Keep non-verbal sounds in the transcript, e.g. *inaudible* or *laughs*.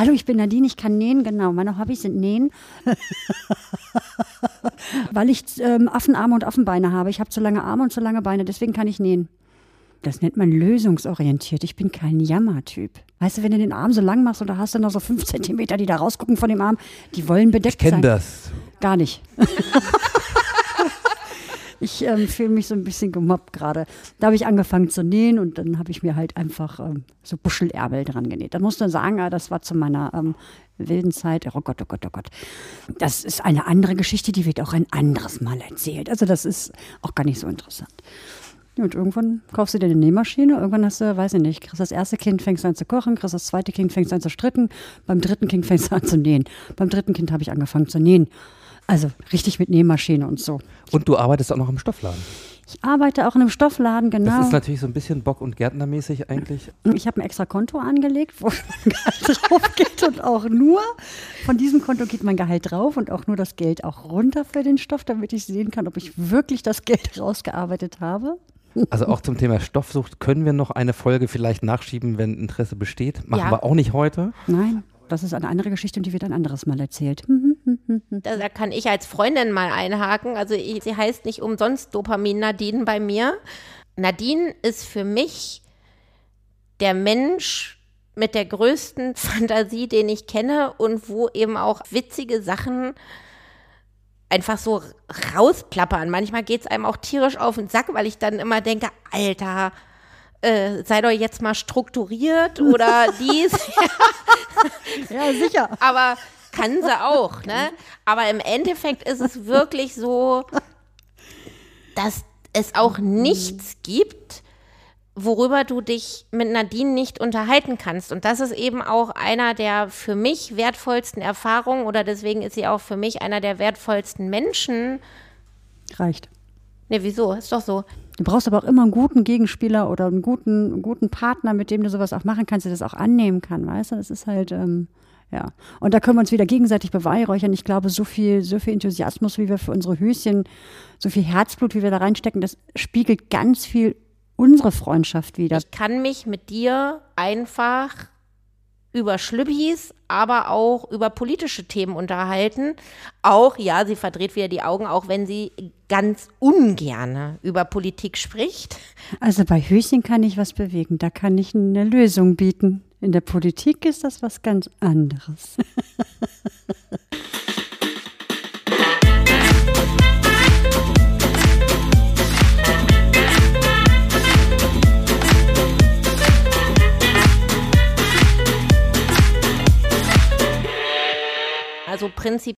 Hallo, ich bin Nadine, ich kann nähen, genau. Meine Hobbys sind nähen. *laughs* Weil ich ähm, Affenarme und Affenbeine habe. Ich habe zu lange Arme und zu lange Beine, deswegen kann ich nähen. Das nennt man lösungsorientiert. Ich bin kein Jammertyp. Weißt du, wenn du den Arm so lang machst und da hast du noch so fünf Zentimeter, die da rausgucken von dem Arm, die wollen bedeckt Ich sein. kenne das. Gar nicht. *laughs* ich ähm, fühle mich so ein bisschen gemobbt gerade. Da habe ich angefangen zu nähen und dann habe ich mir halt einfach ähm, so Buschelärmel dran genäht. Da musst du sagen, ah, das war zu meiner ähm, wilden Zeit. Oh Gott, oh Gott, oh Gott. Das ist eine andere Geschichte, die wird auch ein anderes Mal erzählt. Also das ist auch gar nicht so interessant. Und irgendwann kaufst du dir eine Nähmaschine, irgendwann hast du, weiß ich nicht, kriegst das erste Kind, fängst du an zu kochen, kriegst das zweite Kind, fängst du an zu stricken, beim dritten Kind fängst du an zu nähen. Beim dritten Kind habe ich angefangen zu nähen. Also richtig mit Nähmaschine und so. Und du arbeitest auch noch im Stoffladen. Ich arbeite auch in einem Stoffladen, Das genau. ist natürlich so ein bisschen Bock- und Gärtnermäßig eigentlich. Ich habe ein extra Konto angelegt, wo mein *laughs* Gehalt drauf geht und auch nur von diesem Konto geht mein Gehalt drauf und auch nur das Geld auch runter für den Stoff, damit ich sehen kann, ob ich wirklich das Geld *laughs* rausgearbeitet habe. Also auch zum Thema Stoffsucht können wir noch eine Folge vielleicht nachschieben, wenn Interesse besteht. Machen Ja. wir auch nicht heute. Nein, das ist eine andere Geschichte und die wird ein anderes Mal erzählt. *laughs* Da, da kann ich als Freundin mal einhaken. Also ich, sie heißt nicht umsonst Dopamin Nadine bei mir. Nadine ist für mich der Mensch mit der größten *laughs* Fantasie, den ich kenne und wo eben auch witzige Sachen einfach so rausplappern. Manchmal geht es einem auch tierisch auf den Sack, weil ich dann immer denke, Alter, äh, sei doch jetzt mal strukturiert oder *laughs* dies. *laughs* Ja, sicher. aber kann sie auch, ne? Aber im Endeffekt ist es wirklich so, dass es auch nichts gibt, worüber du dich mit Nadine nicht unterhalten kannst. Und das ist eben auch einer der für mich wertvollsten Erfahrungen oder deswegen ist sie auch für mich einer der wertvollsten Menschen. Reicht. Ne, wieso? Ist doch so. Du brauchst aber auch immer einen guten Gegenspieler oder einen guten, einen guten Partner, mit dem du sowas auch machen kannst, der das auch annehmen kann, weißt du? Das ist halt, ähm, ja. Und da können wir uns wieder gegenseitig beweihräuchern. Ich glaube, so viel, so viel Enthusiasmus, wie wir für unsere Höschen, so viel Herzblut, wie wir da reinstecken, das spiegelt ganz viel unsere Freundschaft wieder. Ich kann mich mit dir einfach über Schlüppis, aber auch über politische Themen unterhalten. Auch, ja, sie verdreht wieder die Augen, auch wenn sie ganz ungerne über Politik spricht. Also bei Höschen kann ich was bewegen, da kann ich eine Lösung bieten. In der Politik ist das was ganz anderes. *laughs* Also prinzipiell